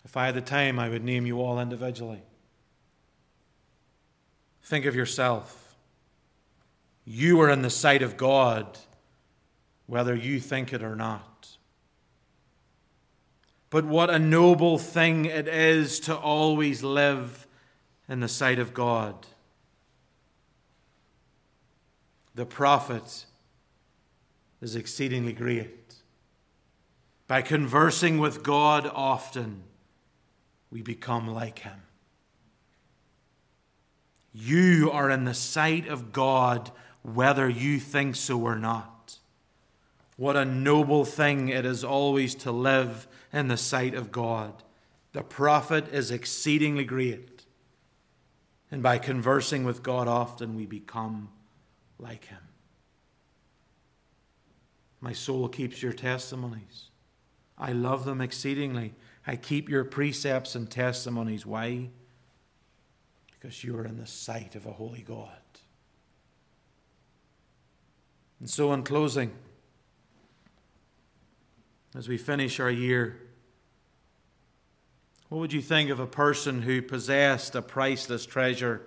If I had the time, I would name you all individually. Think of yourself. You are in the sight of God, whether you think it or not. But what a noble thing it is to always live in the sight of God. The profit is exceedingly great. By conversing with God often, we become like him. You are in the sight of God whether you think so or not. What a noble thing it is always to live in the sight of God. The profit is exceedingly great. And by conversing with God often, we become like him. My soul keeps your testimonies. I love them exceedingly. I keep your precepts and testimonies. Why? because you are in the sight of a holy God. And so, in closing, as we finish our year, what would you think of a person who possessed a priceless treasure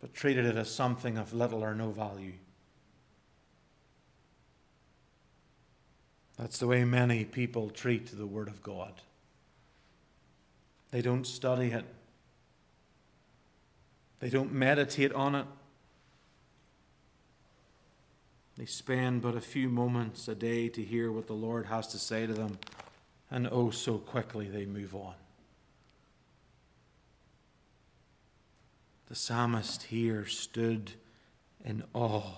but treated it as something of little or no value? That's the way many people treat the Word of God. They don't study it. They don't meditate on it. They spend but a few moments a day to hear what the Lord has to say to them, and oh, so quickly they move on. The psalmist here stood in awe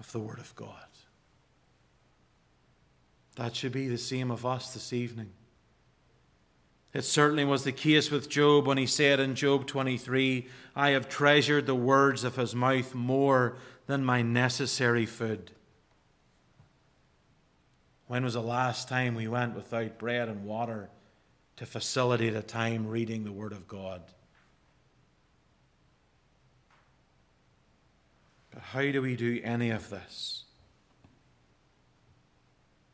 of the Word of God. That should be the same of us this evening. It certainly was the case with Job when he said in Job 23, I have treasured the words of his mouth more than my necessary food. When was the last time we went without bread and water to facilitate a time reading the Word of God? But how do we do any of this?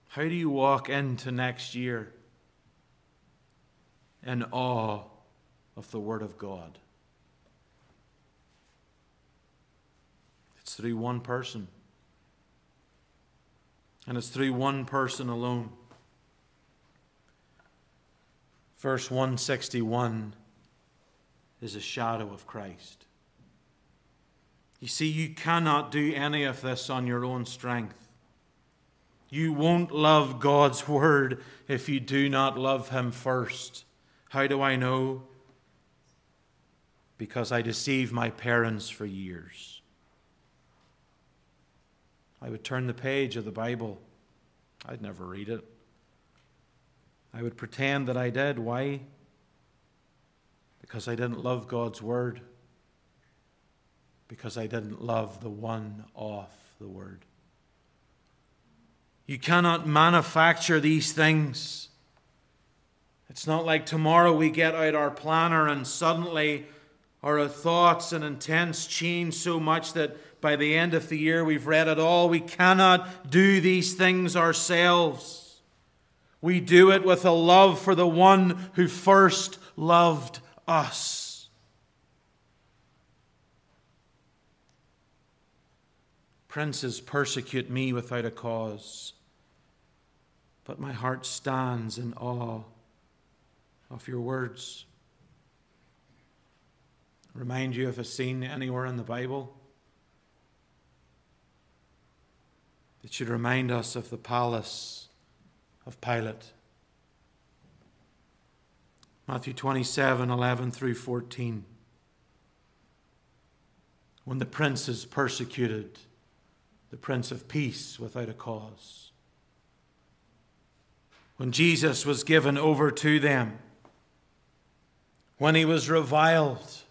How do you walk into next year? in awe of the Word of God. It's through one person. And it's through one person alone. Verse 161 is a shadow of Christ. You see, you cannot do any of this on your own strength. You won't love God's Word if you do not love Him first. How do I know? Because I deceived my parents for years. I would turn the page of the Bible, I'd never read it. I would pretend that I did. Why? Because I didn't love God's Word. Because I didn't love the one off the Word. You cannot manufacture these things. It's not like tomorrow we get out our planner and suddenly our thoughts and intents change so much that by the end of the year we've read it all. We cannot do these things ourselves. We do it with a love for the one who first loved us. Princes persecute me without a cause, but my heart stands in awe of your words. Remind you of a scene anywhere in the Bible that should remind us of the palace of Pilate. Matthew 27 11 through 14. When the princes persecuted the Prince of Peace without a cause. When Jesus was given over to them when he was reviled,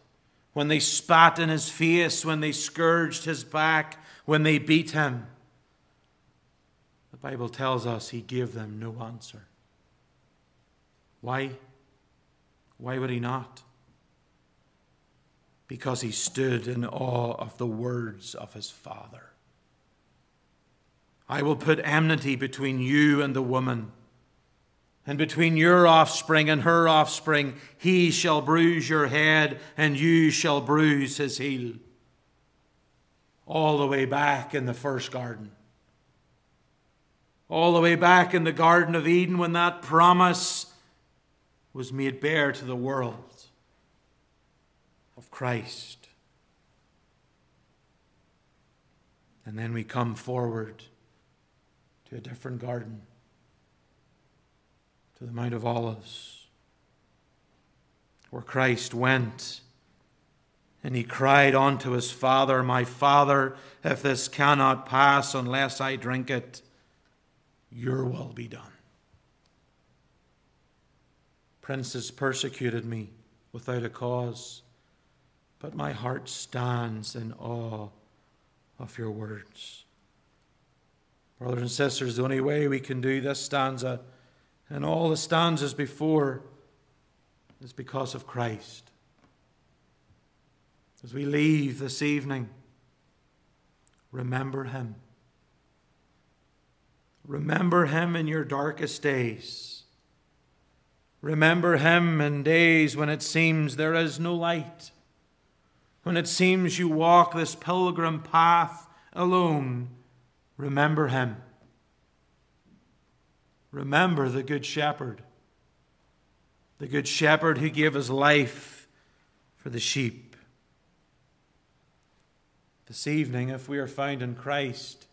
when they spat in his face, when they scourged his back, when they beat him. Bible tells us he gave them no answer. Why? Why would he not? Because he stood in awe of the words of his Father. I will put enmity between you and the woman, and between your offspring and her offspring. He shall bruise your head, and you shall bruise his heel. All the way back in the first garden. All the way back in the Garden of Eden when that promise was made bare to the world of Christ. And then we come forward to a different garden, to the Mount of Olives, where Christ went and he cried unto his Father, My Father, if this cannot pass unless I drink it, your will be done. Princes persecuted me without a cause, but my heart stands in awe of your words. Brothers and sisters, the only way we can do this stanza and all the stanzas before is because of Christ. As we leave this evening, remember Him. Remember Him in your darkest days. Remember Him in days when it seems there is no light, when it seems you walk this pilgrim path alone Remember him. Remember the Good Shepherd, the Good Shepherd who gave his life for the sheep. This evening, if we are found in Christ,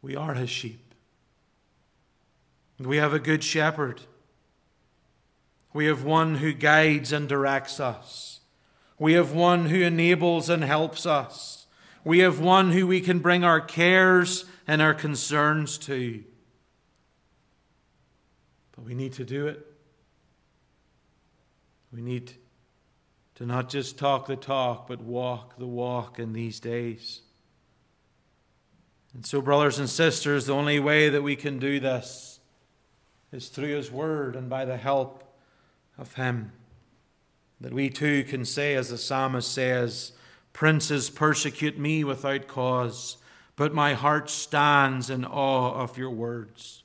we are his sheep. We have a Good Shepherd. We have one who guides and directs us. We have one who enables and helps us. We have one who we can bring our cares and our concerns to. But we need to do it. We need to not just talk the talk, but walk the walk in these days. And so, brothers and sisters, the only way that we can do this is through His Word and by the help of Him. That we too can say, as the psalmist says, Princes persecute me without cause, but my heart stands in awe of your words.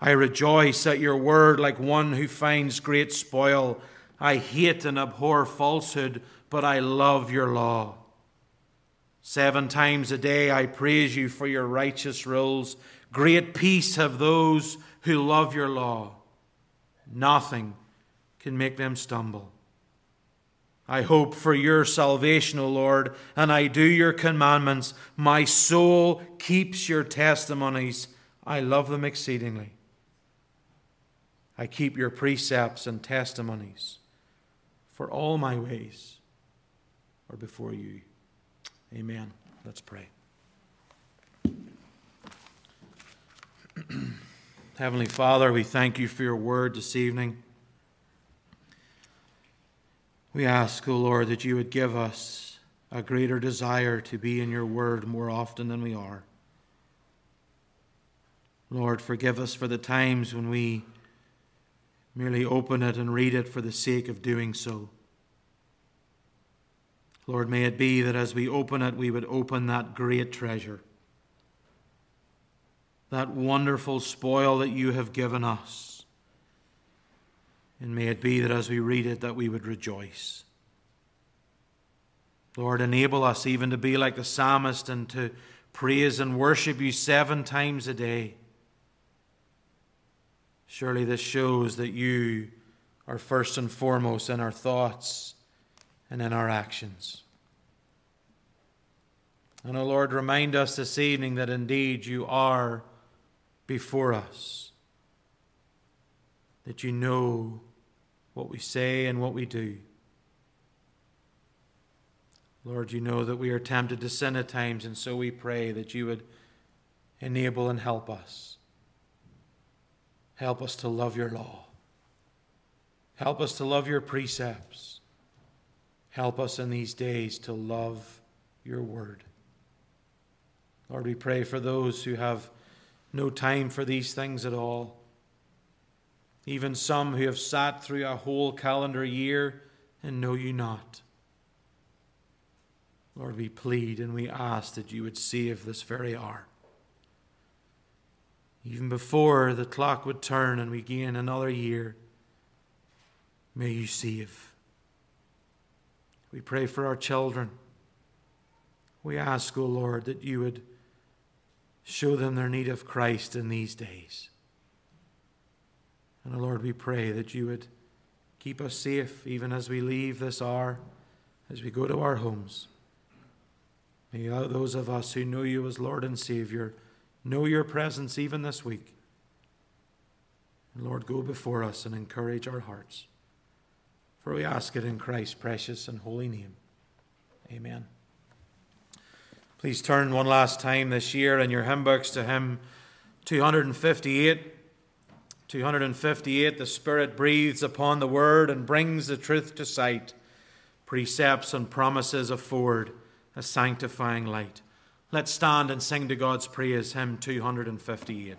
I rejoice at your word like one who finds great spoil. I hate and abhor falsehood, but I love your law. Seven times a day I praise you for your righteous rules. Great peace have those who love your law. Nothing can make them stumble. I hope for your salvation, O Lord, and I do your commandments. My soul keeps your testimonies. I love them exceedingly. I keep your precepts and testimonies, for all my ways are before you. Amen. Let's pray. Heavenly Father, we thank you for your word this evening. We ask, O oh Lord, that you would give us a greater desire to be in your word more often than we are. Lord, forgive us for the times when we merely open it and read it for the sake of doing so. Lord, may it be that as we open it, we would open that great treasure, that wonderful spoil that you have given us and may it be that as we read it, that we would rejoice. Lord, enable us even to be like the psalmist and to praise and worship you seven times a day. Surely this shows that you are first and foremost in our thoughts and in our actions. And, O oh Lord, remind us this evening that indeed you are before us, that you know what we say and what we do. Lord, you know that we are tempted to sin at times, and so we pray that you would enable and help us. Help us to love your law. Help us to love your precepts. Help us in these days to love your word. Lord, we pray for those who have no time for these things at all even some who have sat through a whole calendar year and know you not. Lord, we plead and we ask that you would save this very hour. even before the clock would turn and we gain another year. May you save. We pray for our children. We ask, O oh Lord, that you would show them their need of Christ in these days. And, oh Lord, we pray that you would keep us safe even as we leave this hour, as we go to our homes. May those of us who know you as Lord and Savior know your presence even this week. And Lord, go before us and encourage our hearts. For we ask it in Christ's precious and holy name. Amen. Please turn one last time this year in your hymn books to hymn 258. 258 The Spirit breathes upon the Word and brings the truth to sight. Precepts and promises afford a sanctifying light. Let's stand and sing to God's praise, hymn 258.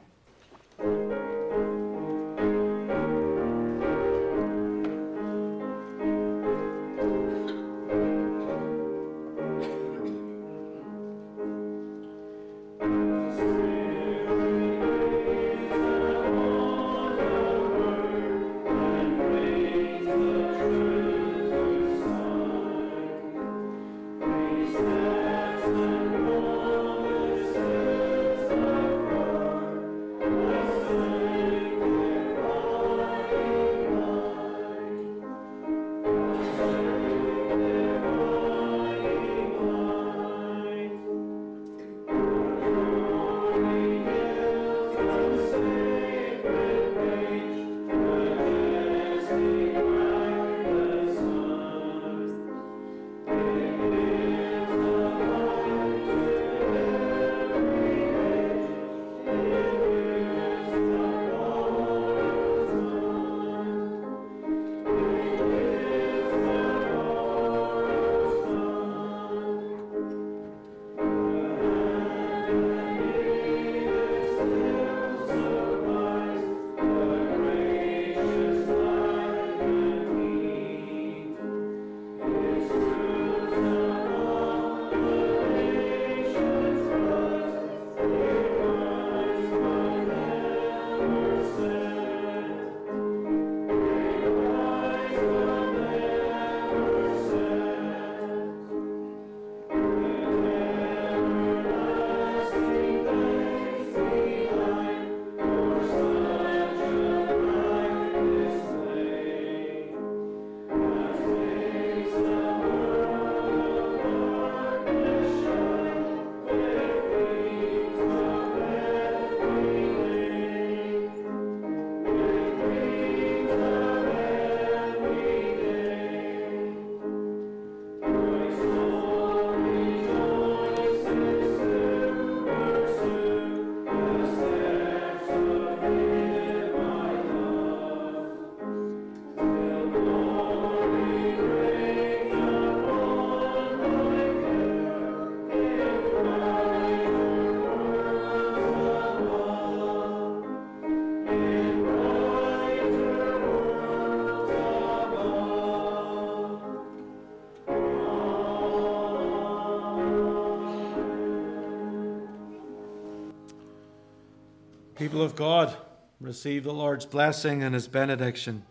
People of God, receive the Lord's blessing and his benediction.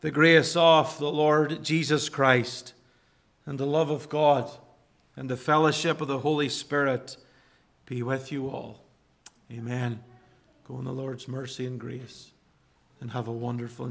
The grace of the Lord Jesus Christ, and the love of God, and the fellowship of the Holy Spirit be with you all. Amen. Go in the Lord's mercy and grace, and have a wonderful